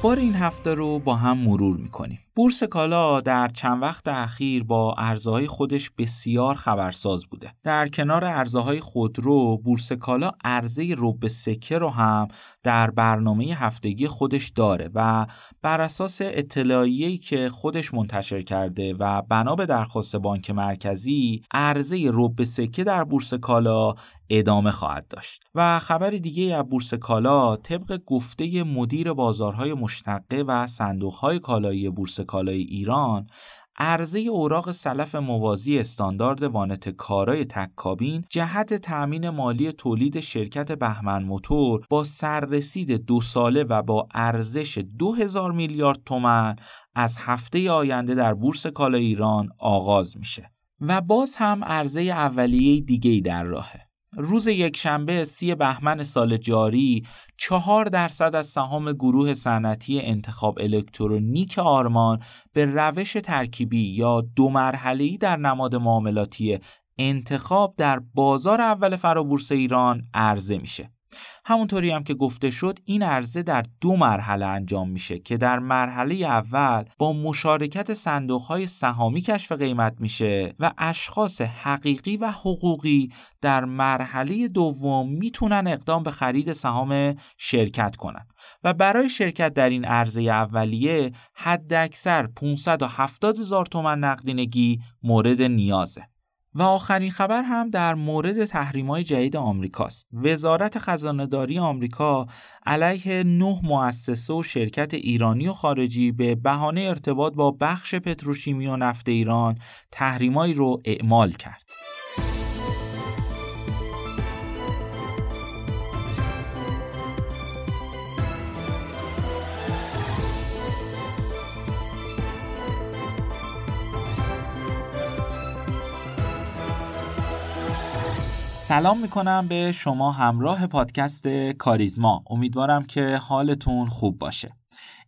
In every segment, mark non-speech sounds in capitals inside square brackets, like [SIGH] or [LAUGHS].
اخبار این هفته رو با هم مرور می‌کنیم. بورس کالا در چند وقت اخیر با ارزهای خودش بسیار خبرساز بوده. در کنار ارزهای خودرو، بورس کالا ارزه رب سکه رو هم در برنامه هفتگی خودش داره و بر اساس اطلاعیه‌ای که خودش منتشر کرده و بنا به درخواست بانک مرکزی، ارزه رب سکه در بورس کالا ادامه خواهد داشت. و خبر دیگه از بورس کالا طبق گفته مدیر بازارهای مشتقه و صندوقهای کالایی بورس کالای ایران عرضه اوراق سلف موازی استاندارد وانت کارای تک‌کابین جهت تأمین مالی تولید شرکت بهمن موتور با سررسید دو ساله و با ارزش 2000 میلیارد تومن از هفته آینده در بورس کالای ایران آغاز میشه. و باز هم عرضه اولیه دیگه در راهه. روز یکشنبه سی بهمن سال جاری چهار درصد از سهام گروه صنعتی انتخاب الکترونیک آرمان به روش ترکیبی یا دو مرحله‌ای در نماد معاملاتی انتخاب در بازار اول فرابورس ایران عرضه میشه. همونطوری هم که گفته شد این عرضه در دو مرحله انجام میشه که در مرحله اول با مشارکت صندوق های سهامی کشف قیمت میشه و اشخاص حقیقی و حقوقی در مرحله دوم می‌تونن اقدام به خرید سهام شرکت کنن. و برای شرکت در این عرضه اولیه حد اکثر 570 هزار تومن نقدینگی مورد نیازه. و آخرین خبر هم در مورد تحریم‌های جدید آمریکاست. وزارت خزانه‌داری آمریکا علیه نه مؤسسه و شرکت ایرانی و خارجی به بهانه ارتباط با بخش پتروشیمی و نفت ایران تحریمایی رو اعمال کرد. سلام می‌کنم به شما همراه پادکست کاریزما. امیدوارم که حالتون خوب باشه.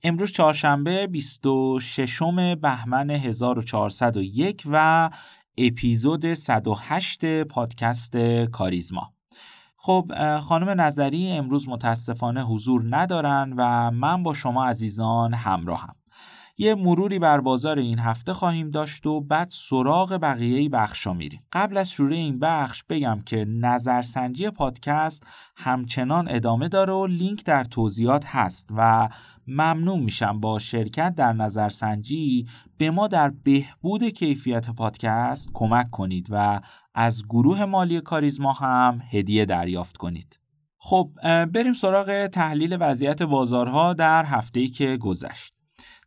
امروز چهارشنبه 26 بهمن 1401 و اپیزود 108 پادکست کاریزما. خب خانم نظری امروز متاسفانه حضور ندارن و من با شما عزیزان همراهم. یه مروری بر بازار این هفته خواهیم داشت و بعد سراغ بقیه بخشا میریم. قبل از شروع این بخش بگم که نظرسنجی پادکست همچنان ادامه داره و لینک در توضیحات هست و ممنون میشم با شرکت در نظرسنجی به ما در بهبود کیفیت پادکست کمک کنید و از گروه مالی کاریزما هم هدیه دریافت کنید. خب بریم سراغ تحلیل وضعیت بازارها در هفته‌ای که گذشت.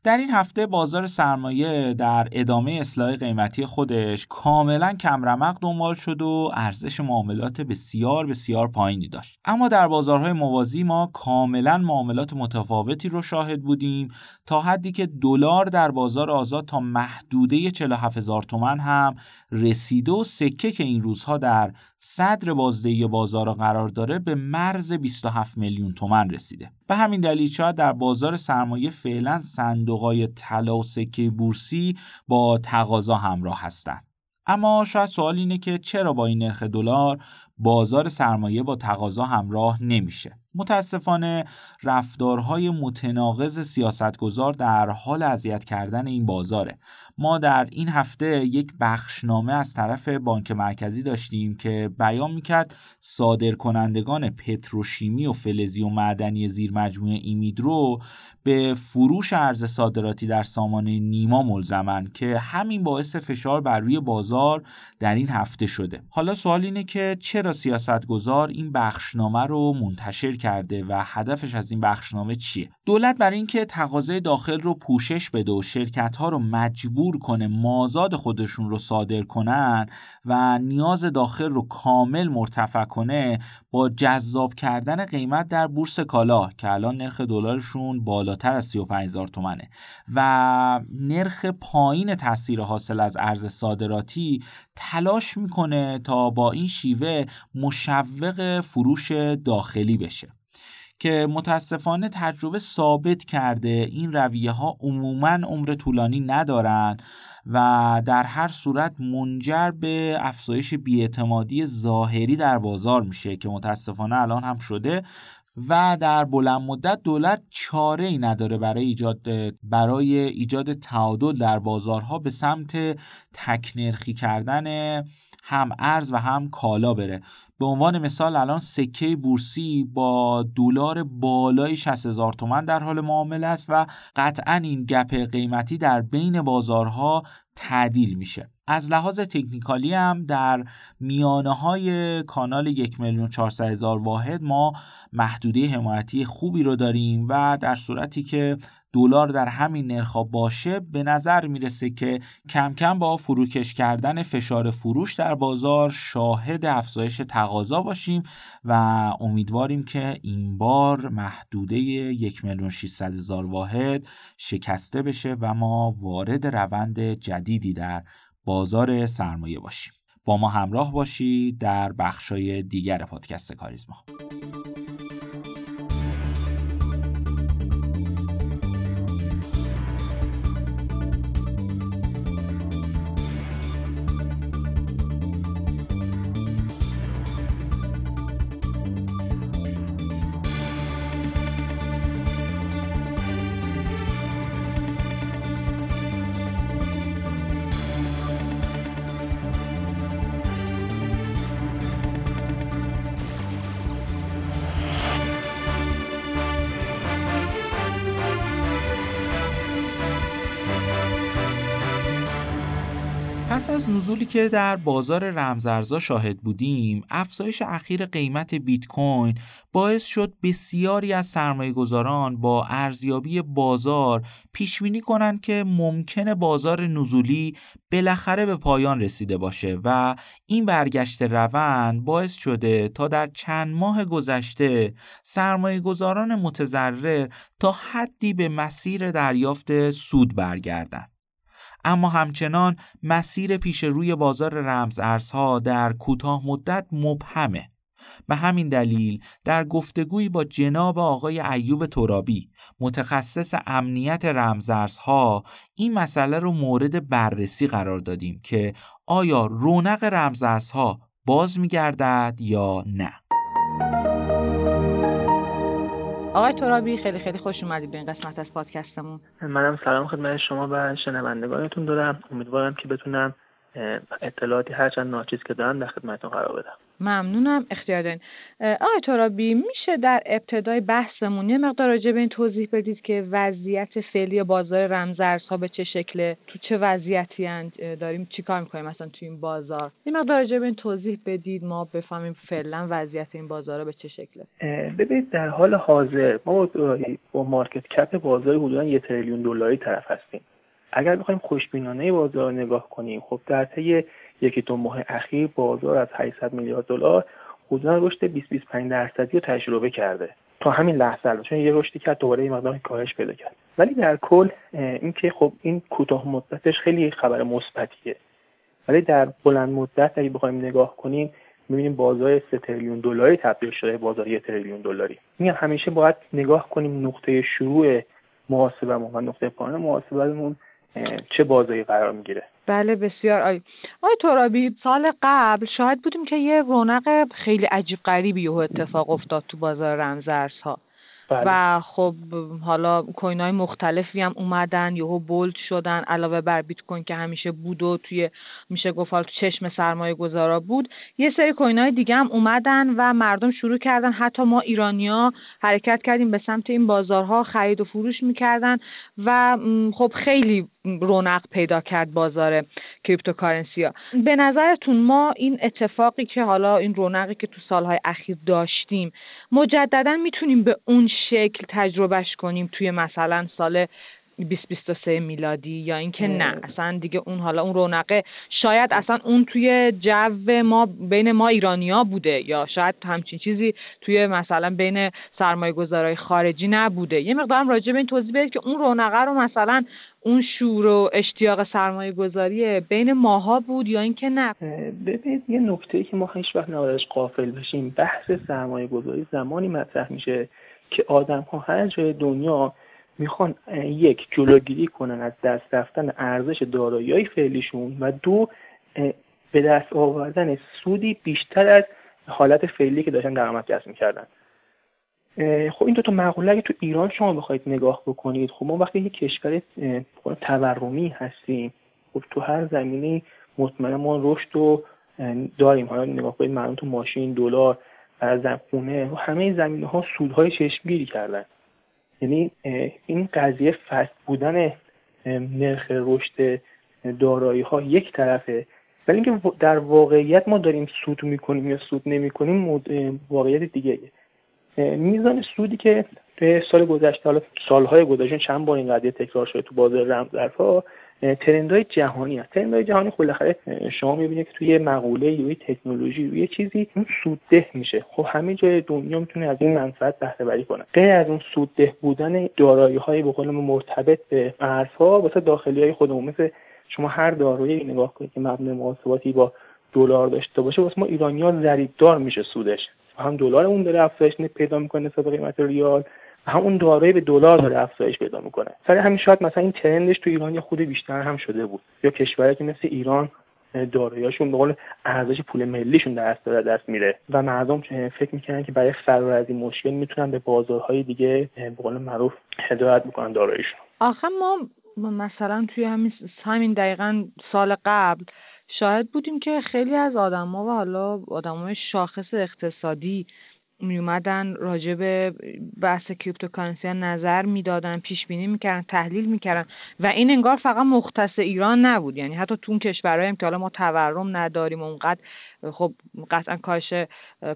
در این هفته بازار سرمایه در ادامه اصلاح قیمتی خودش کاملا کمرمق دنبال شد و ارزش معاملات بسیار بسیار پایینی داشت. اما در بازارهای موازی ما کاملا معاملات متفاوتی رو شاهد بودیم تا حدی که دلار در بازار آزاد تا محدوده 47 هزار تومن هم رسیده و سکه که این روزها در صدر بازدهی بازار قرار داره به مرز 27 میلیون تومن رسیده. به همین دلیل شاید در بازار سرمایه فعلا صندوقهای طلا و سکه بورسی با تقاضا همراه هستند. اما شاید سوال اینه که چرا با این نرخ دلار بازار سرمایه با تقاضا همراه نمیشه. متاسفانه رفتارهای متناقض سیاستگزار در حال اذیت کردن این بازاره. ما در این هفته یک بخشنامه از طرف بانک مرکزی داشتیم که بیان می‌کرد صادرکنندگان پتروشیمی و فلزی و معدنی زیر مجموعه ایمیدرو به فروش ارز صادراتی در سامانه نیما ملزمن که همین باعث فشار بر روی بازار در این هفته شده. حالا سوال اینه که چرا چرا سیاستگزار این بخشنامه رو منتشر کرده و هدفش از این بخشنامه چیه؟ دولت برای اینکه تقاضای داخل رو پوشش بده و شرکت ها رو مجبور کنه مازاد خودشون رو صادر کنن و نیاز داخل رو کامل مرتفع کنه جذاب کردن قیمت در بورس کالا که الان نرخ دلارشون بالاتر از 35 هزار تومنه و نرخ پایین تاثیر حاصل از ارز صادراتی تلاش می‌کنه تا با این شیوه مشوق فروش داخلی بشه. که متاسفانه تجربه ثابت کرده این رویه ها عموما عمر طولانی ندارن و در هر صورت منجر به افزایش بیاعتمادی ظاهری در بازار میشه که متاسفانه الان هم شده و در بلند مدت دولت چاره ای نداره برای ایجاد برای ایجاد تعادل در بازارها به سمت تکنرخی کردن هم ارز و هم کالا بره. به عنوان مثال الان سکه بورسی با دلار بالای 60 هزار تومن در حال معامله است و قطعا این گپ قیمتی در بین بازارها تعدیل میشه. از لحاظ تکنیکالی هم در میانه های کانال یک میلیون هزار واحد ما محدوده حمایتی خوبی رو داریم و در صورتی که دلار در همین نرخ باشه به نظر می‌رسه که کم کم با فروکش کردن فشار فروش در بازار شاهد افزایش تقاضا باشیم و امیدواریم که این بار محدوده یک میلیون هزار واحد شکسته بشه و ما وارد روند جدیدی در بازار سرمایه باشیم. با ما همراه باشید در بخشای دیگر پادکست کاریزما. پس از نزولی که در بازار رمزارزها شاهد بودیم افزایش اخیر قیمت بیت کوین باعث شد بسیاری از سرمایه گذاران با ارزیابی بازار پیش بینی کنند که ممکنه بازار نزولی بالاخره به پایان رسیده باشه و این برگشت روند باعث شده تا در چند ماه گذشته سرمایه گذاران متضرر تا حدی به مسیر دریافت سود برگردند. اما همچنان مسیر پیش روی بازار رمز ارزها در کوتاه مدت مبهمه به همین دلیل در گفتگویی با جناب آقای ایوب ترابی متخصص امنیت رمزارزها این مسئله رو مورد بررسی قرار دادیم که آیا رونق رمزارزها باز میگردد یا نه. آقای ترابی خیلی خیلی خوش اومدید به این قسمت از پادکستمون. منم سلام خدمت شما و شنوندگانتون دارم. امیدوارم که بتونم اطلاعاتی هرچند ناچیز که دارم در خدمتتون قرار بدم. ممنونم اختیار دارین. آقای ترابی میشه در ابتدای بحثمون یه مقدار راجع به این توضیح بدید که وضعیت فعلی بازار رمزارزها به چه شکله تو چه وضعیتی داریم چیکار می‌کنیم مثلا تو این بازار؟ یه مقدار راجع به این توضیح بدید ما بفهمیم فعلا وضعیت این بازار به چه شکله ببینید در حال حاضر ما با مارکت کپ بازار حدودا یه تریلیون دلاری طرف هستیم. اگر بخوایم خوشبینانه بازار نگاه کنیم خب در طی یکی دو ماه اخیر بازار از 800 میلیارد دلار حدودا رشد 20 25 درصدی رو تجربه کرده. تا همین لحظه چون یه رشدی کرد دوباره این مقدار کاهش پیدا کرد. ولی در کل اینکه خب این کوتاه مدتش خیلی خبر مثبتیه. ولی در بلند مدت اگه بخوایم نگاه کنیم می‌بینیم بازار 3 تریلیون دلاری تبدیل شده بازار 1 تریلیون دلاری. میگم همیشه باید نگاه کنیم نقطه شروع محاسبمون و نقطه پایان محاسبمون چه بازاری قرار می‌گیره؟ بله بسیار آقای ترابی سال قبل شاید بودیم که یه رونق خیلی عجیب غریبی و اتفاق افتاد تو بازار رمزارزها بله. و خب حالا coin های مختلفی هم اومدن یهو bold شدن علاوه بر بیت کوین که همیشه بود و توی میشه گفت تو چشم سرمایه گذارا بود یه سری coin های دیگه هم اومدن و مردم شروع کردن حتی ما ایرانیا حرکت کردیم به سمت این بازارها خرید و فروش می‌کردن و خب خیلی رونق پیدا کرد بازار cryptocurrency ها. به نظرتون ما این اتفاقی که حالا این رونقی که تو سالهای اخیر داشتیم مجددا می‌تونیم به اون شکل تجربهش کنیم توی مثلا سال 2023 میلادی یا اینکه نه. اصلا دیگه اون حالا اون رونقه شاید اصلا اون توی جو ما بین ما ایرانیا بوده یا شاید همچین چیزی توی مثلا بین سرمایه گذارای خارجی نبوده. یه مقدارم راجع به این توضیح بدید که اون رونقه رو مثلا اون شور و اشتیاق سرمایه گذاری بین ماها بود یا اینکه نه؟ ببینید یه نکته که ما هیچ وقت نبایدش قافل بشیم. بحث سرمایه گذاری زمانی مطرح میشه که آدم ها هر جای دنیا می‌خوان یک جلوگیری کنن از دست رفتن ارزش دارایی فعلیشون و دو به دست آوردن سودی بیشتر از حالت فعلی که داشتن درآمد کسب می‌کردن. خب این دو تا مقوله اگه تو ایران شما بخواید نگاه بکنید خب ما وقتی یک کشور تورمی هستیم خب تو هر زمینه مطمئنا ما رشد رو داریم. حالا نگاه کنید مردم تو ماشین دلار از خونه و همه زمینه ها سودهای چشمگیری کردن. یعنی این قضیه فست بودن نرخ رشد دارایی ها یک طرفه. ولی اینکه در واقعیت ما داریم سود می‌کنیم یا سود نمی‌کنیم واقعیت دیگه میزان سودی که به سال گذشته حالا سالهای گذشته چند بار این قضیه تکرار شده تو بازار رمزارزها ترندهای جهانی هست. ترندهای جهانی بالاخره شما می‌بینید که توی مقوله یا تکنولوژی روی چیزی اون سودده میشه. خب همه جای دنیا می‌تونه از این منفعت بهره وری کنه. غیر از اون سودده بودن دارایی های به قول مرتبط به ارزها واسه داخلی های خودمون مثل شما هر دارایی نگاه کنید که مبنای محاسباتی با دلار داشته باشه واسه ما ایرانی‌ها ضریبدار میشه سودش. هم دلار اون داره افزایش پیدا می‌کنه نسبت قیمت ریال همون دارایی به دلار داره افزایش پیدا می‌کنه. سر همین شاید مثلا این ترندش تو ایران یه خود بیشتر هم شده بود. یا کشوری که مثل ایران داراییاشون به قول ارزش پول ملیشون دست داره دست میره. و مردم فکر می‌کنن که برای فرار از این مشکل می‌تونن به بازارهای دیگه به قول معروف هدایت بکنن داراییشون. آخه ما مثلا توی همین همین دقیقا سال قبل شاهد بودیم که خیلی از آدما و حالا آدمای شاخص اقتصادی می اومدن راجع به بحث کریپتوکارنسی نظر می‌دادن پیش بینی می‌کردن تحلیل می‌کردن و این انگار فقط مختص ایران نبود. یعنی حتی تو اون کشورهایی هم که حالا ما تورم نداریم اونقدر خب قطعا کاش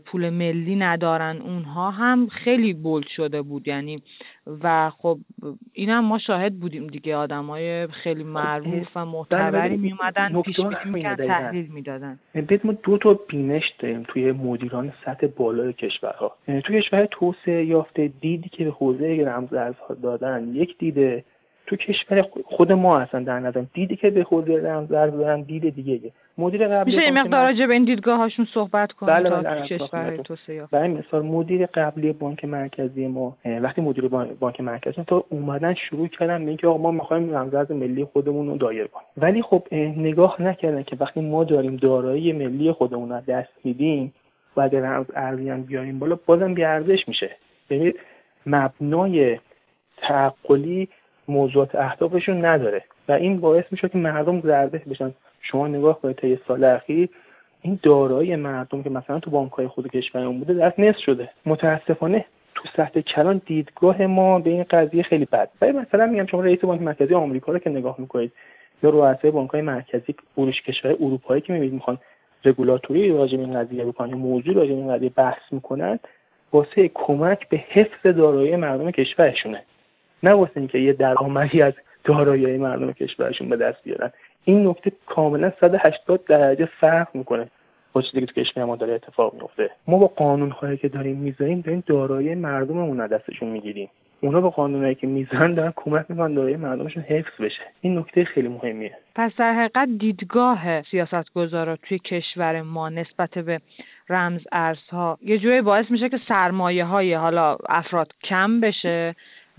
پول ملی ندارن. اونها هم خیلی بولد شده بود یعنی و خب اینم ما شاهد بودیم دیگه. آدمای خیلی خب، معروف و معتبری می اومدن پیش تحلیل می‌دادن. ببین ما دو تا بینش داریم توی مدیران سطح بالای کشورها. توی کشور توسعه یافته دیدی که به حوزه رمزارزها دادن یک دیده تو کشور خود ما هستن در نظر. دیدی که به حوزه رمزارز دارن دید دیگه. مدیر قبلی میشه این مقدار راجع به این دیدگاه هاشون صحبت کنیم بله بله کشور توسعه برای مثال مدیر قبلی بانک مرکزی ما وقتی مدیر بانک مرکزی تا اومدن شروع کردن به اینکه آقا ما می‌خوایم رمزارز ملی خودمون رو دایر کنیم. ولی خب نگاه نکردن که وقتی ما داریم دارایی ملی خودمون رو دست میدیم و اگر رمز ارزی بیاریم بالا بازم بیارزش میشه. ببینید مبنای تعقلی موضوعات اهدافشون نداره. و این باعث میشه که مردم زرده بشن. شما نگاه کنید یه سال اخیر این دارایی مردم که مثلا تو بانک های خود کشورمون بوده دست نصف شده. متاسفانه تو سطح کلان دیدگاه ما به این قضیه خیلی بد. ولی مثلا میگم شما رئیس بانک مرکزی آمریکا رو که نگاه می‌کنید یا رؤسای بانک های مرکزی اروش کشور اروپایی که می‌بینید می‌خوان رگولاتوری راجع به این قضیه بکنن موضوع راجع به این قضیه بحث می‌کنن واسه کمک به حفظ دارایی مردم کشورشونه. نه واسه اینکه یه درآمدی از دارایی مردم کشورشون به دست بیارن. این نکته کاملا 180 درجه فرق می‌کنه با چیزی که تو کشور ما داره اتفاق میفته ما با قانون هایی که داریم می‌ذاریم داریم دارایی مردممون از دستشون می‌گیریم. اونا با قانونهایی که می‌زنن دارن کمک می‌کنن دارایی مردمشون حفظ بشه. این نکته خیلی مهمیه. پس در حقیقت دیدگاه سیاستگزارا توی کشور ما نسبت به رمز ارزها یه جوری باعث میشه که سرمایه های حالا افراد کم بشه.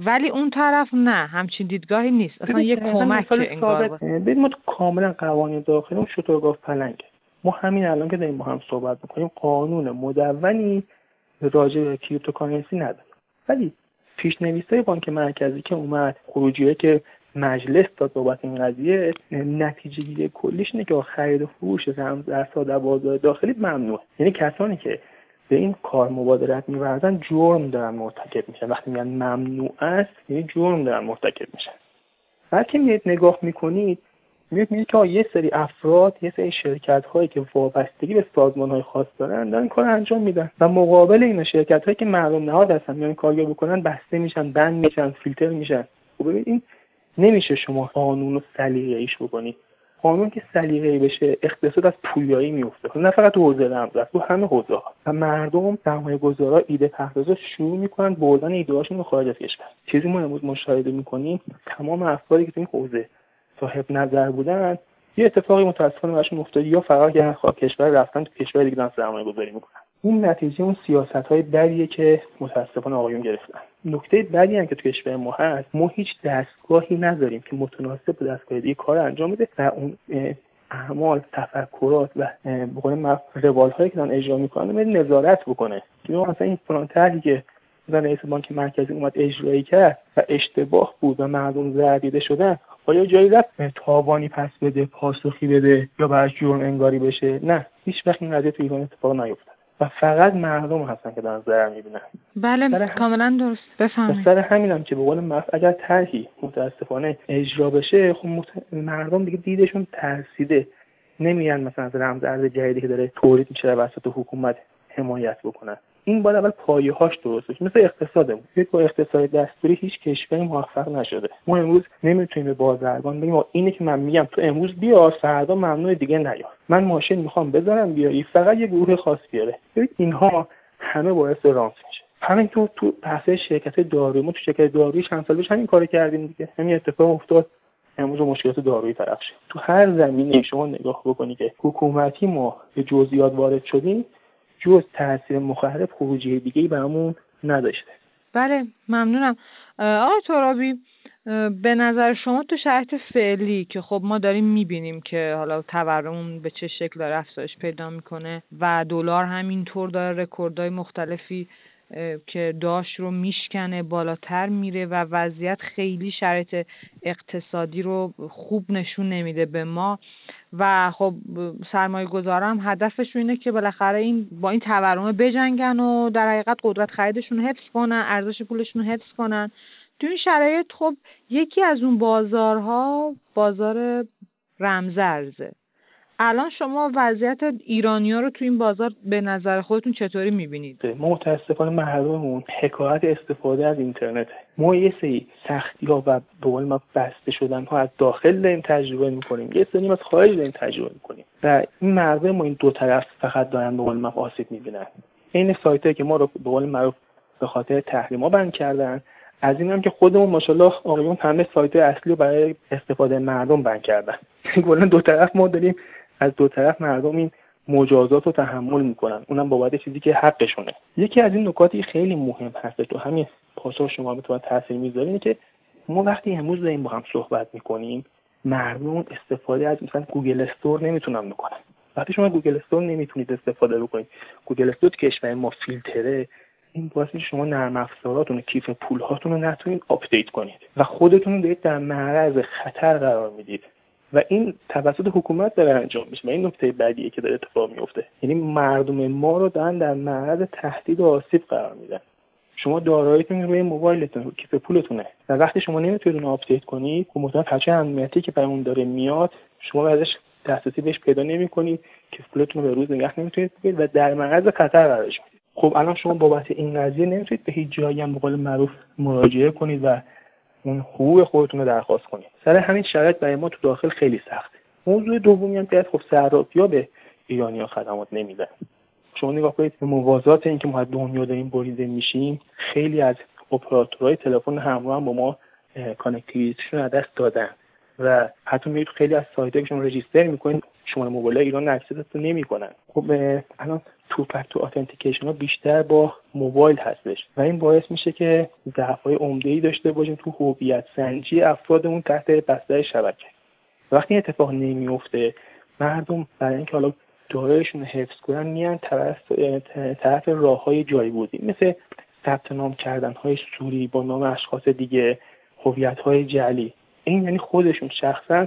ولی اون طرف نه همچین دیدگاهی نیست. اصلا یه کمک انگار ببین ما کاملا قوانین داخلی شترگاوپلنگ ما همین الان که داریم با هم صحبت می‌کنیم قانون مدونی راجع به cryptocurrency نداریم ولی پیشنویسای بانک مرکزی که اومد خروجیه که مجلس داد بابت این قضیه نتیجه گیری کلیش اینه که خرید و فروش رمز در بازار داخلی ممنوع یعنی کسانی که به این کار مبادرت میورزن جرم دارن مرتکب میشن. وقتی میگن ممنوع است یعنی جرم دارن مرتکب میشن. که میاد نگاه می‌کنید میاد میاد که یه سری افراد یه سری شرکت هایی که وابستگی به سازمان های خاص دارن دارن کار انجام میدن. و مقابل این شرکت هایی که معلوم نهاد هستن میان کارگر بکنن بسته میشن بند میشن فیلتر میشن. خب ببینید این نمیشه شما قانون و سلیقه ایش بکنید. قانون که سلیقه‌ای بشه اقتصاد از پویایی میفته نه فقط تو حوزه رمز تو همه حوزه ها و مردم سرمایه گذارا ایده پردازا شروع می‌کنن بردن ایده هاشون به خارج از کشور. چیزی ما امروز مشاهده می‌کنیم تمام افرادی که تو این حوزه صاحب نظر بودن یه اتفاقی متاسفانه براشون افتاد یا فرار کردن خاک کشور رفتن تو کشور دیگه سرمایه گذاری می‌کنن. این نتیجه اون سیاست های بدیه که متاسفانه آقایون گرفتن. نکته بدی هم که تو کشور ما هست ما هیچ دستگاهی نداریم که متناسب با دستگاه دیگه کار انجام بده و اون اعمال تفکرات و به روال هایی که دارن اجرا می‌کنن نظارت بکنه. که مثلا این فلان که مثلا رئیس بانک مرکزی اومد اجرایی کرد و اشتباه بود و مردم زردیده شدن آیا جایی رفت؟ تاوانی پس بده پاسخی بده یا براش جرم انگاری بشه؟ نه هیچ وقت این قضیه تو ایران اتفاق نیفتاد. و فقط مردم هستن که دارن ضرر می‌بینن. بله کاملا درست. بفهمید سر همینم که به قول مف اگر طرحی متاسفانه اجرا بشه خب مردم دیگه دیدشون ترسیده. نمیان مثلا از رمز ارز جدیدی که داره تولید میشه توسط حکومت حمایت بکنن این باید اول پایه هاش درست مثل اقتصادمون. با اقتصاد دستوری هیچ کشوری موفق نشده. ما امروز نمی‌تونیم به بازرگان بگیم اینه که من میگم تو امروز بیا فردا ممنوع دیگه نیا من ماشین می‌خوام بذارم بیاری فقط یه گروه خاص بیاره. ببین اینها همه باعث رانس میشه. همین تو بحث شرکت دارویی ما تو شرکت دارویی چند سال پیش همین کار کردیم دیگه. همین اتفاق افتاد. امروز مشکلات دارویی طرف شد. تو هر زمینه شما نگاه بکنی که حکومتی ما به جزئیات وارد شدیم جز تاثیر مخرب خروجی دیگه برامون نداشته. بله ممنونم. آقای ترابی به نظر شما تو شرایط فعلی که خب ما داریم می‌بینیم که حالا تورم به چه شکل داره افزایش پیدا می‌کنه و دلار همینطور داره رکوردهای مختلفی که داشت رو میشکنه بالاتر میره و وضعیت خیلی شرایط اقتصادی رو خوب نشون نمیده به ما. و خب سرمایه گذارم هدفش اینه که بالاخره این با این تورم بجنگن و در حقیقت قدرت خریدشون حفظ کنن ارزش پولشون حفظ کنن. تو این شرایط خب یکی از اون بازارها بازار رمزرزه. الان شما وضعیت ایرانیا رو تو این بازار به نظر خودتون چطوری می‌بینید؟ ما متاسفانه مردممون حکایت استفاده از اینترنت. ما یه سری سختی ها و به ما بسته شدن ها از داخل داریم تجربه می‌کنیم. یه سری از خارج داریم تجربه می‌کنیم. و این مردم ما این دو طرف فقط دارن به قول ما آسیب می‌بینن. این سایت که ما رو به قول معروف به خاطر تحریما بند کردن از این هم که خودمون ماشاءالله آقایون همه سایت اصلی رو برای استفاده مردم بند کردن. [LAUGHS] کلا دو طرف ما داریم از دو طرف مردم این مجازات رو تحمل می‌کنن. اونم بابت چیزی که حقشونه. یکی از این نکاتی خیلی مهم هست تو همین پاسخ شما تو تاثیر می‌ذاره اینه که ما وقتی امروز داریم با هم صحبت می‌کنیم مردم استفاده از مثلا گوگل استور نمی‌تونن بکنن. وقتی شما Google Store نمی‌تونید استفاده بکنید Google Store کشور ما فیلتره این باعث میشه شما نرم افزاراتون کیف پول هاتون رو نتونید آپدیت کنید. و خودتون رو دارید در معرض خطر قرار می‌دید. و این توسط حکومت داره انجام میشه. و این نکته بعدیه که داره اتفاق میفته. یعنی مردم ما رو دارن در معرض تهدید و آسیب قرار میدن. شما داراییتون روی موبایلتون کیف پولتونه. و وقتی شما نمی‌تونید اون آپدیت کنید خب مطمئن patch امنیتی که برای اون داره میاد شما ازش دسترسی بهش پیدا نمی‌کنید. کیف پولتون رو به روز نگه نمی‌تونید بگیرید و در معرض خطر قرارش می‌دید خب الان شما بابت این قضیه نمی‌تونید به هیچ جایی هم به معروف مراجعه کنید و اون حقوق خودتون رو درخواست کنید. سر همین شرایط برای ما تو داخل خیلی سخته. موضوع دومی هم که خب صرافی‌ها به ایرانیا خدمات نمیدن. شما نگاه کنید به موازات اینکه ما از دنیا داریم بریده میشیم خیلی از اپراتورهای تلفن همراه هم با ما connectivity شون از دست دادن. و حتی میرید خیلی از سایت که شما register می‌کنید شما موبایل ایران accept تون نمی‌کنن. خب الان two factor authentication ها بیشتر با موبایل هستش. و این باعث میشه که ضعف های عمده ای داشته باشیم تو هویت سنجی افرادمون تحت بستر شبکه. وقتی این اتفاق نمیفته مردم برای اینکه حالا دارایشون حفظ کنن میان طرف طرف راه های جایگزینی مثل ثبت نام کردن های سوری با نام اشخاص دیگه هویت های جعلی. این یعنی خودشون شخصا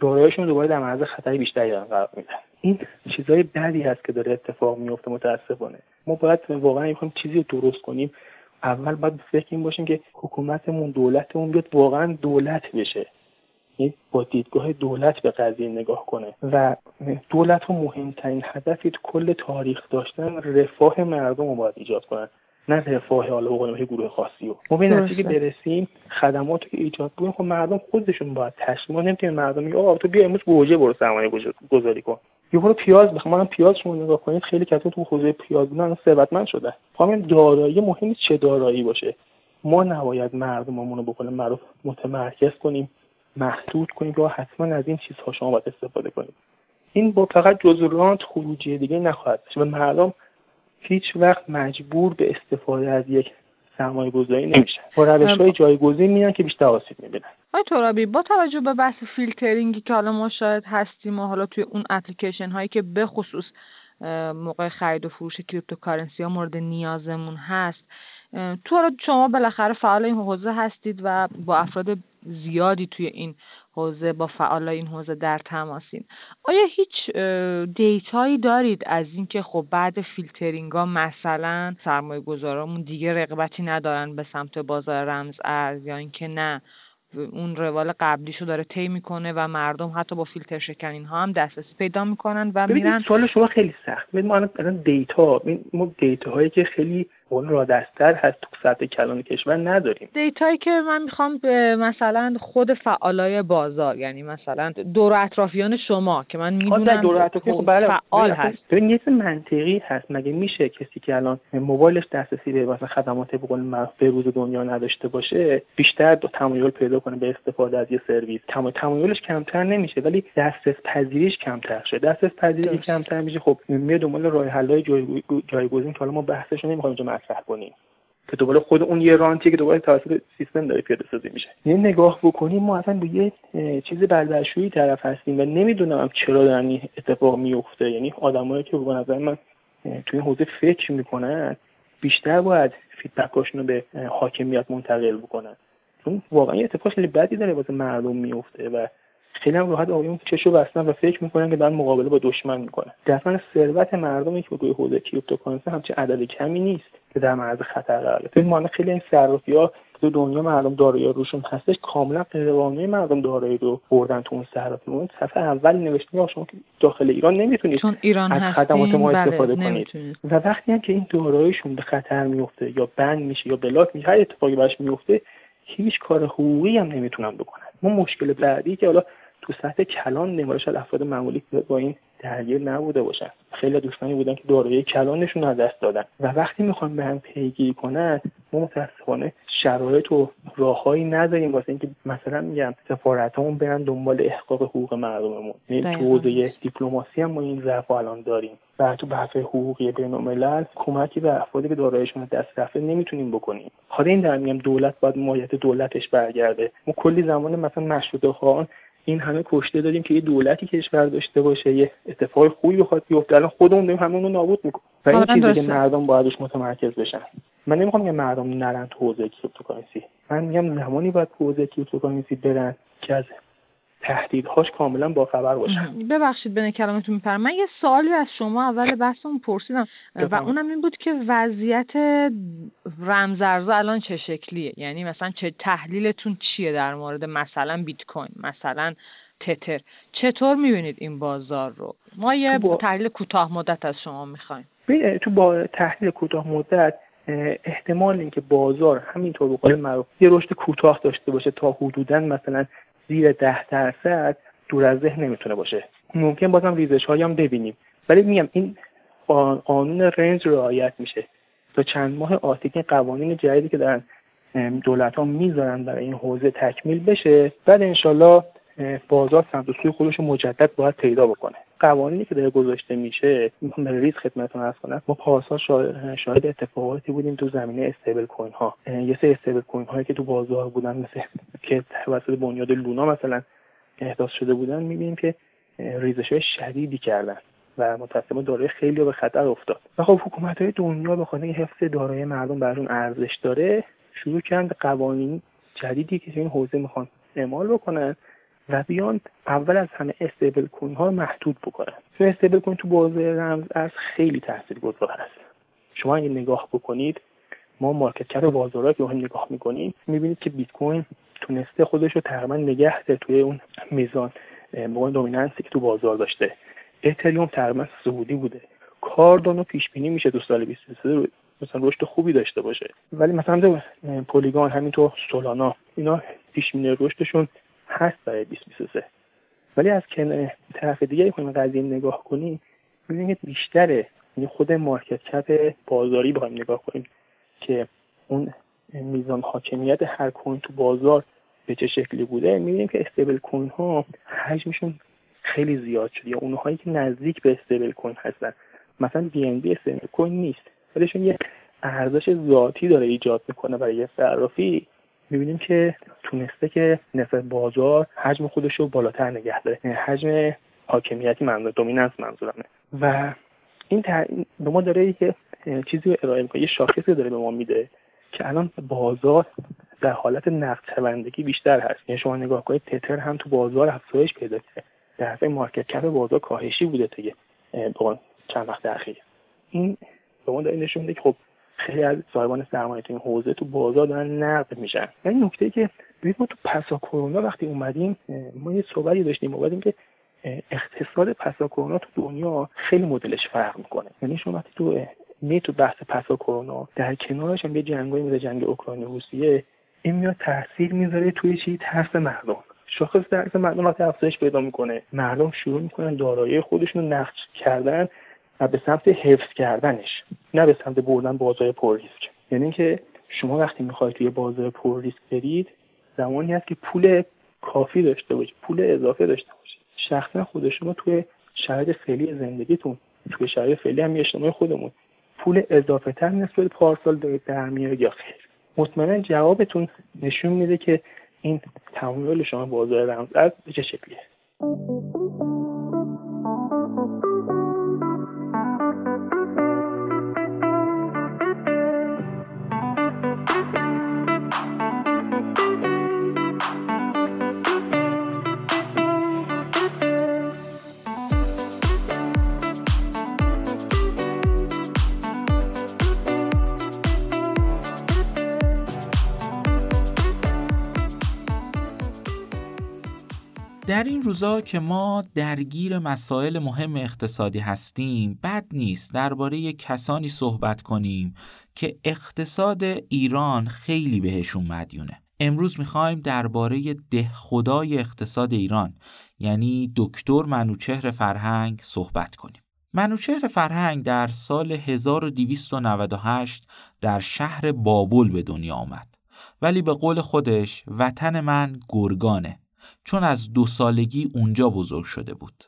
دارایشون دوباره در معرض خطر بیشتری قرار میدن. این چیزای بدی هست که داره اتفاق میفته متاسفانه. ما باید واقعا می‌خوایم چیزی رو درست کنیم. اول باید به فکر این باشیم که حکومتمون دولتمون بیاد واقعا دولت بشه. یعنی با دیدگاه دولت به قضیه نگاه کنه. و دولت ها مهمترین هدفی تو کل تاریخ داشتن رفاه مردم رو باید ایجاد کنن. نه رفاه حالا بقول گروه خاصی رو. ما به نتیجه که خدمات که ایجاد بکنیم خب مردم خودشون باید تشکیل ما نمی‌تونیم مردم میگه آقا تو بیا امروز گوجه برو سرمایه گذاری کن. یه برو پیاز بخوام من پیاز شما نگاه کنید خیلی کسا تو حوزه پیاز بودن ثروتمند شده. خب دارایی مهم چه دارایی باشه. ما نباید مردممون رو بکنیم معروف متمرکز کنیم محدود کنیم یا حتما از این چیزها شما باید استفاده کنیم این با فقط جزورانت خروجی دیگه نخواهد و مردم هیچ وقت مجبور به استفاده از یک سرمایه گذاری نمیشن با روش های جایگزین میان که بیشتر آسیب می‌بینن. آقای ترابی با توجه به بحث فیلترینگی که حالا ما شاید هستیم و حالا توی اون اپلیکیشن هایی که به خصوص موقع خرید و فروش cryptocurrency ها مورد نیازمون هست تو شما بالاخره فعال این حوزه هستید و با افراد زیادی توی این حوزه با فعالای این حوزه در تماسین. آیا هیچ دیتایی دارید از اینکه خب بعد فیلترینگ ها مثلا سرمایه گذارامون دیگه رغبتی ندارن به سمت بازار رمز ارز یا اینکه نه؟ اون روال قبلیشو داره طی می‌کنه و مردم حتی با فیلتر شکن ها هم دسترسی پیدا می‌کنن و میرن. سوال شما خیلی سخت. ما الان دیتا ما دیتا هایی که خیلی اون در دسترس هست تو سطح کلان کشور نداریم. دیتایی که من می‌خوام به مثلا خود فعالای بازار یعنی مثلا دور اطرافیان شما که من می‌دونم دور اطرافی خب بله فعال هست. ببین یه منطقی هست. مگه میشه کسی که الان موبایلش دسترسی به مثلا خدمات به قول معروف روز دنیا نداشته باشه بیشتر دو تمایل پیدا کنه به استفاده از یه سرویس؟ تمایلش کمتر نمیشه ولی دسترس پذیریش کمتر شه. دسترس پذیری کمتر میشه. خب میاد دنبال راه حلای جایگزین که حالا ما بحثش نمی‌خوایم اینجا مطرح کنیم. که دوباره خود اون یه رانتی که دوباره توسط سیستم داره پیاده سازی میشه. یعنی نگاه بکنیم ما اصلا به یه چیز بلبشویی طرف هستیم و نمی‌دونم چرا در این اتفاق میفته یعنی آدمایی که به نظر من توی این حوزه فکر می‌کنن بیشتر باید feedback اشون رو به حاکمیت منتقل بکنن. چون واقعا یه اتفاق خیلی بدی داره واسه مردم میفته و خیلی هم راحت آقایون چشمو بستن و فکر می‌کنن که دارن مقابله با دشمن می‌کنن. در ثروت مردمی که توی حوزه cryptocurrency همچه عدد کمی نیست که در معرض خطر قرار فکر معنی خیلی این صرافی ها تو دنیا مردم دارایی روشون هستش. کاملا غیرقانونی مردم دارایی رو بردن تو اون صرافی. اون صفحه اول نوشته شما که داخل ایران نمی‌تونید چون ایران از خدمات ما بله، استفاده کنید. و وقتی هم که این داراییشون به خطر میفته یا بند میشه یا بلاک میشه هر اتفاقی براش میفته هیچ کار حقوقی هم نمی‌تونن بکنن. ما مشکل بعدی که حالا تو سطح کلان نمایش افراد معمولی با این درگیر نبوده باشن. خیلی دوستانی بودن که دارایی کلانشون از دست دادن. و وقتی می‌خوان به هم پیگیری کنن ما متاسفانه شرایط و راههایی نداریم. واسه اینکه مثلا میگم سفارتمون برن دنبال احقاق حقوق مردممون. یعنی تو حوزه دیپلماسی هم ما این ضعف الان داریم. و تو بحث حقوقی بین الملل کمکی به افرادی که داراییشون دست رفته نمی‌تونیم بکنیم. حالا این در میگم دولت باید ماهیت دولتش برگرده. ما کلی زمان مثلا مشروطه خواهان این همه کشته دادیم که یه دولتی کشور داشته باشه یه اتفاق خوبی بخواد بیفته. الان خودمون داریم همون رو نابود می‌کنیم. و این چیزی که مردم بایدش متمرکز بشن. من نمی‌خوام یه مردم نرن تو حوزه cryptocurrency. من میگم زمانی باید تو حوزه cryptocurrency برن که از تهدیدهاش کاملا با خبر باشن ببخشید بین کلامتون میپرم. من یه سوالی از شما اول بحثمون پرسیدم. و اونم این بود که وضعیت رمزارزها الان چه شکلیه؟ یعنی مثلا چه تحلیلتون چیه در مورد مثلا بیت کوین مثلا تتر؟ چطور می‌بینید این بازار رو؟ ما یه با... تحلیل کوتاه مدت از شما می‌خوایم. تو با تحلیل کوتاه مدت احتمال اینکه بازار همینطور به قول معروف یه رشد کوتاه داشته باشه تا حدودا مثلا زیر ده درصد دور از ذهن نمی‌تونه باشه. ممکن بازم ریزش هایی هم ببینیم. ولی میگم این قانون رنج رعایت میشه. تا چند ماه آتی قوانین جدیدی که دارن دولت ها می‌ذارن برای این حوزه تکمیل بشه بعد انشالله بازار سمت و سوی خودش مجدد باید پیدا بکنه. قوانینی که داره گذاشته میشه ریز خدمتتون عرض کنم ما پارسال شاهد اتفاقاتی بودیم تو زمینه استیبل کوین ها. یه سری استیبل کوین هایی که تو بازار بودن مثل [LAUGHS] که توسط بنیاد لونا مثلا احداث شده بودن می‌بینیم که ریزش های شدیدی کردن و متاسفانه دارای خیلی به خطر افتاد. و خب حکومت های دنیا به خاطر حفظ دارایی مردم براشون ارزش داره شروع کردن قوانین جدیدی که این حوزه می‌خوان اعمال بکنن. و بیان اول از همه استیبل کوین ها رو محدود بکنن چون استیبل کوین تو بازار رمز ارز خیلی تاثیرگذار هست شما اگه نگاه بکنید ما مارکت کپ بازارها که نگاه می‌کنیم می‌بینید که بیت کوین تو تونسته خودش رو تقریبا نگه توی اون میزان به دومیننسی که تو بازار داشته. اتریوم تقریبا صعودی بوده. کاردانو پیش بینی میشه تو سال 2023 مثلا رشد خوبی داشته باشه. ولی مثلا پلیگان همینطور سولانا اینا پیش بینی رشدشون هست برای 2023 ولی از کن طرف دیگه کنیم قضیه نگاه کنیم می‌بینیم که بیشتره یعنی خود مارکت کپ بازاری بخوایم نگاه کنیم که اون میزان حاکمیت هر کوین تو بازار به چه شکلی بوده. می‌بینیم که استیبل کوین ها حجمشون خیلی زیاد شده یا اونهایی که نزدیک به استیبل کوین هستن. مثلا بی ان بی استیبل کوین نیست ولیشون یه ارزش ذاتی داره ایجاد می‌کنه برای یه صرافی می‌بینیم که تونسته که نسبت بازار حجم خودش رو بالاتر نگه داره. یعنی حجم حاکمیتی منظور دومیننس منظورمه. و این به ما داره یه چیزی رو ارائه می‌کنه یه شاخصی داره به ما میده که الان بازار در حالت نقد شوندگی بیشتر هست. یعنی شما نگاه کنید تتر هم تو بازار افزایش پیدا کرده. در حد مارکت کپ بازار کاهشی بوده دیگه چند وقت اخیر. این به ما داره نشون میده که خب خیلی از صاحبان سرمایه تو این حوزه تو بازار دارن نقد میشن. یعنی نکته که ببینید ما تو پسا کرونا وقتی اومدیم ما یه صحبتی داشتیم اومدیم که اقتصاد پسا کرونا تو دنیا خیلی مدلش فرق می‌کنه. یعنی شما وقتی تو می تو بحث پسا کرونا در کنارش هم یه جنگایی مثل جنگ اوکراین روسیه این میاد تاثیر می‌ذاره توی چی؟ ترس مردم. شاخص ترس مردم وقتی افزایش پیدا می‌کنه مردم شروع می‌کنن دارایی خودشون رو نقد کردن و به سمت حفظ کردنش نه به سمت بردن بازار پر ریسک. یعنی که شما وقتی می‌خواید توی بازار پر ریسک برید زمانی هست که پول کافی داشته باشید پول اضافه داشته باشید شخصا خود شما توی شرایط فعلی زندگیتون توی شرایط فعلی هم اجتماعی خودمون پول اضافه تر نسبت پارسال دارید در یا خیر. مطمئنا جوابتون نشون میده که این تمایل شما بازار رمز به چه شکلیه. در این روزا که ما درگیر مسائل مهم اقتصادی هستیم بد نیست درباره کسانی صحبت کنیم که اقتصاد ایران خیلی بهشون مدیونه. امروز می‌خوایم درباره ده خدای اقتصاد ایران یعنی دکتر منوچهر فرهنگ صحبت کنیم. منوچهر فرهنگ در سال 1298 در شهر بابل به دنیا آمد. ولی به قول خودش وطن من گرگانه. چون از دو سالگی اونجا بزرگ شده بود.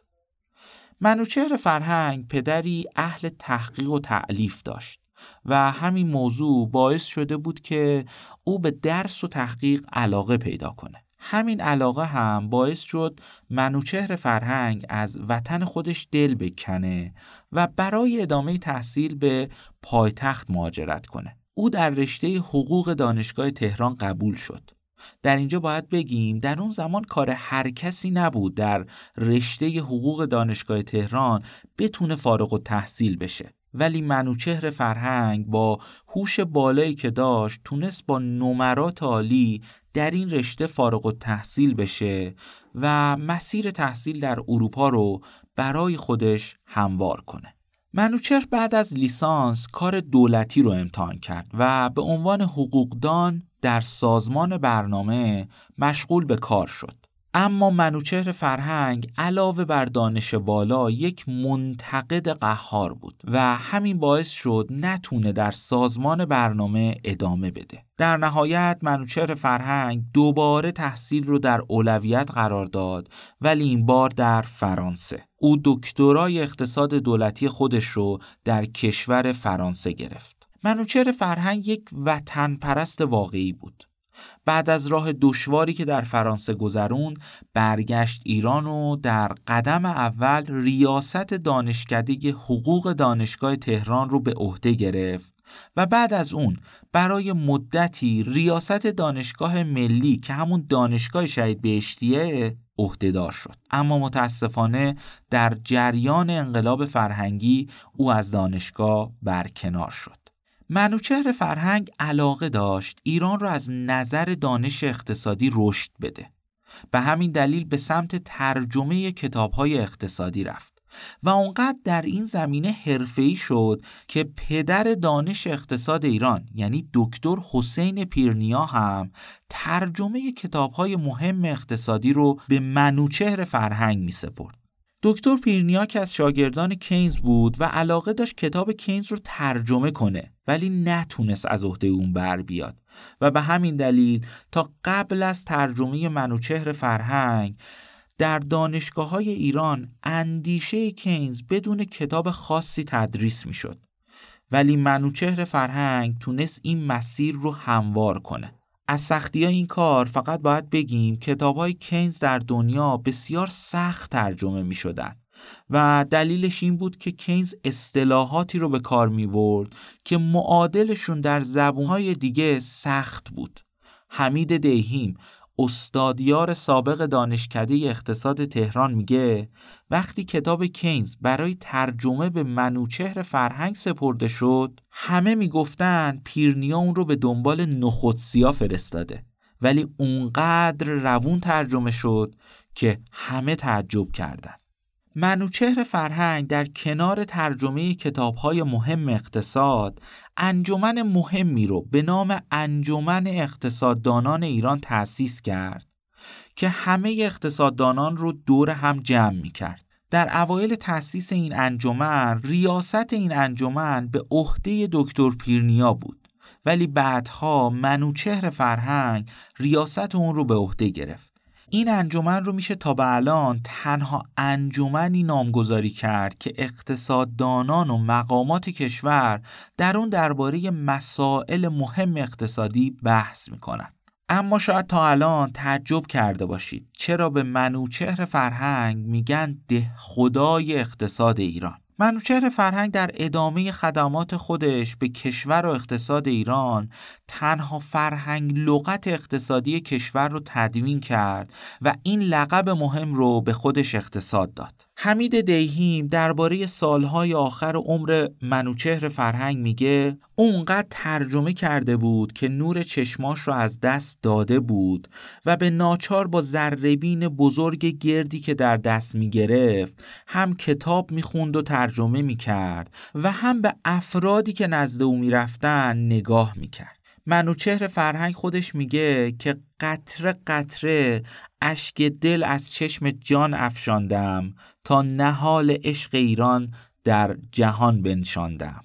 منوچهر فرهنگ پدری اهل تحقیق و تعلیف داشت و همین موضوع باعث شده بود که او به درس و تحقیق علاقه پیدا کنه. همین علاقه هم باعث شد منوچهر فرهنگ از وطن خودش دل بکنه و برای ادامه تحصیل به پایتخت مهاجرت کنه. او در رشته حقوق دانشگاه تهران قبول شد. در اینجا باید بگیم در اون زمان کار هر کسی نبود در رشته حقوق دانشگاه تهران بتونه فارغ و تحصیل بشه. ولی منوچهر فرهنگ با هوش بالایی که داشت تونست با نمرات عالی در این رشته فارغ و تحصیل بشه و مسیر تحصیل در اروپا رو برای خودش هموار کنه. منوچهر بعد از لیسانس کار دولتی رو امتحان کرد و به عنوان حقوقدان در سازمان برنامه مشغول به کار شد. اما منوچهر فرهنگ علاوه بر دانش بالا یک منتقد قهار بود و همین باعث شد نتونه در سازمان برنامه ادامه بده. در نهایت منوچهر فرهنگ دوباره تحصیل رو در اولویت قرار داد ولی این بار در فرانسه. او دکترای اقتصاد دولتی خودش رو در کشور فرانسه گرفت. منوچهر فرهنگ یک وطن پرست واقعی بود. بعد از راه دشواری که در فرانسه گذروند برگشت ایران و در قدم اول ریاست دانشکده حقوق دانشگاه تهران رو به عهده گرفت و بعد از اون برای مدتی ریاست دانشگاه ملی که همون دانشگاه شهید بهشتیه عهدهدار شد. اما متاسفانه در جریان انقلاب فرهنگی او از دانشگاه برکنار شد. منوچهر فرهنگ علاقه داشت ایران را از نظر دانش اقتصادی رشد بده. به همین دلیل به سمت ترجمه کتابهای اقتصادی رفت و اونقدر در این زمینه حرفه‌ای شد که پدر دانش اقتصاد ایران یعنی دکتر حسین پیرنیا هم ترجمه کتابهای مهم اقتصادی رو به منوچهر فرهنگ می سپرد. دکتر پیرنیاک از شاگردان کینز بود و علاقه داشت کتاب کینز رو ترجمه کنه ولی نتونست از عهده اون بر بیاد و به همین دلیل تا قبل از ترجمه منوچهر فرهنگ در دانشگاه های ایران اندیشه کینز بدون کتاب خاصی تدریس می شد. ولی منوچهر فرهنگ تونست این مسیر رو هموار کنه. از سختی های این کار فقط باید بگیم کتاب های کینز در دنیا بسیار سخت ترجمه می شدن و دلیلش این بود که کینز اصطلاحاتی رو به کار می برد که معادلشون در زبونهای دیگه سخت بود. حمید دهیم استادیار سابق دانشکده اقتصاد تهران میگه وقتی کتاب کینز برای ترجمه به منوچهر فرهنگ سپرده شد همه می‌گفتن پیرنیا اون رو به دنبال نخودسیا فرستاده ولی اونقدر روون ترجمه شد که همه تعجب کردند. منوچهر فرهنگ در کنار ترجمه کتابهای مهم اقتصاد انجمن مهمی رو به نام انجمن اقتصاددانان ایران تأسیس کرد که همه اقتصاددانان رو دور هم جمع می کرد. در اوایل تأسیس این انجمن ریاست این انجمن به عهده دکتر پیرنیا بود ولی بعدها منوچهر فرهنگ ریاست اون رو به عهده گرفت این انجمن رو میشه تا به الان تنها انجمنی نامگذاری کرد که اقتصاددانان و مقامات کشور در اون درباره مسائل مهم اقتصادی بحث می‌کنن. اما شاید تا الان تعجب کرده باشید چرا به منوچهر فرهنگ میگن ده خدای اقتصاد ایران. منوچهر فرهنگ در ادامه خدمات خودش به کشور و اقتصاد ایران تنها فرهنگ لغت اقتصادی کشور رو تدوین کرد و این لقب مهم رو به خودش اقتصاد داد. حمید دیهیم درباره سالهای آخر عمر منوچهر فرهنگ میگه اونقدر ترجمه کرده بود که نور چشماش رو از دست داده بود و به ناچار با ذربین بزرگ گردی که در دست می‌گرفت هم کتاب می‌خوند و ترجمه می‌کرد و هم به افرادی که نزد او می‌رفتن نگاه می‌کرد. منوچهر فرهنگ خودش میگه که قطره قطره اشک دل از چشم جان افشاندم تا نهال عشق ایران در جهان بنشاندم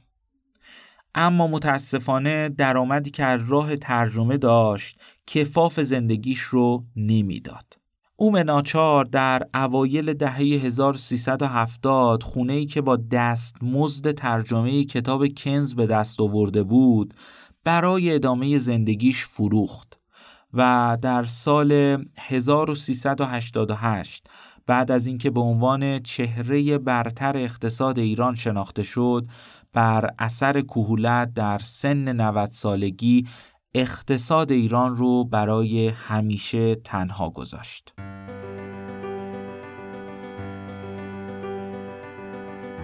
اما متاسفانه درآمدی که راه ترجمه داشت کفاف زندگیش رو نمی‌داد. او ناچار در اوایل دهه 1370 خونه ای که با دست مزد ترجمه کتاب کنز به دست آورده بود برای ادامه زندگیش فروخت و در سال 1388 بعد از اینکه به عنوان چهره برتر اقتصاد ایران شناخته شد بر اثر کهولت در سن 90 سالگی اقتصاد ایران رو برای همیشه تنها گذاشت.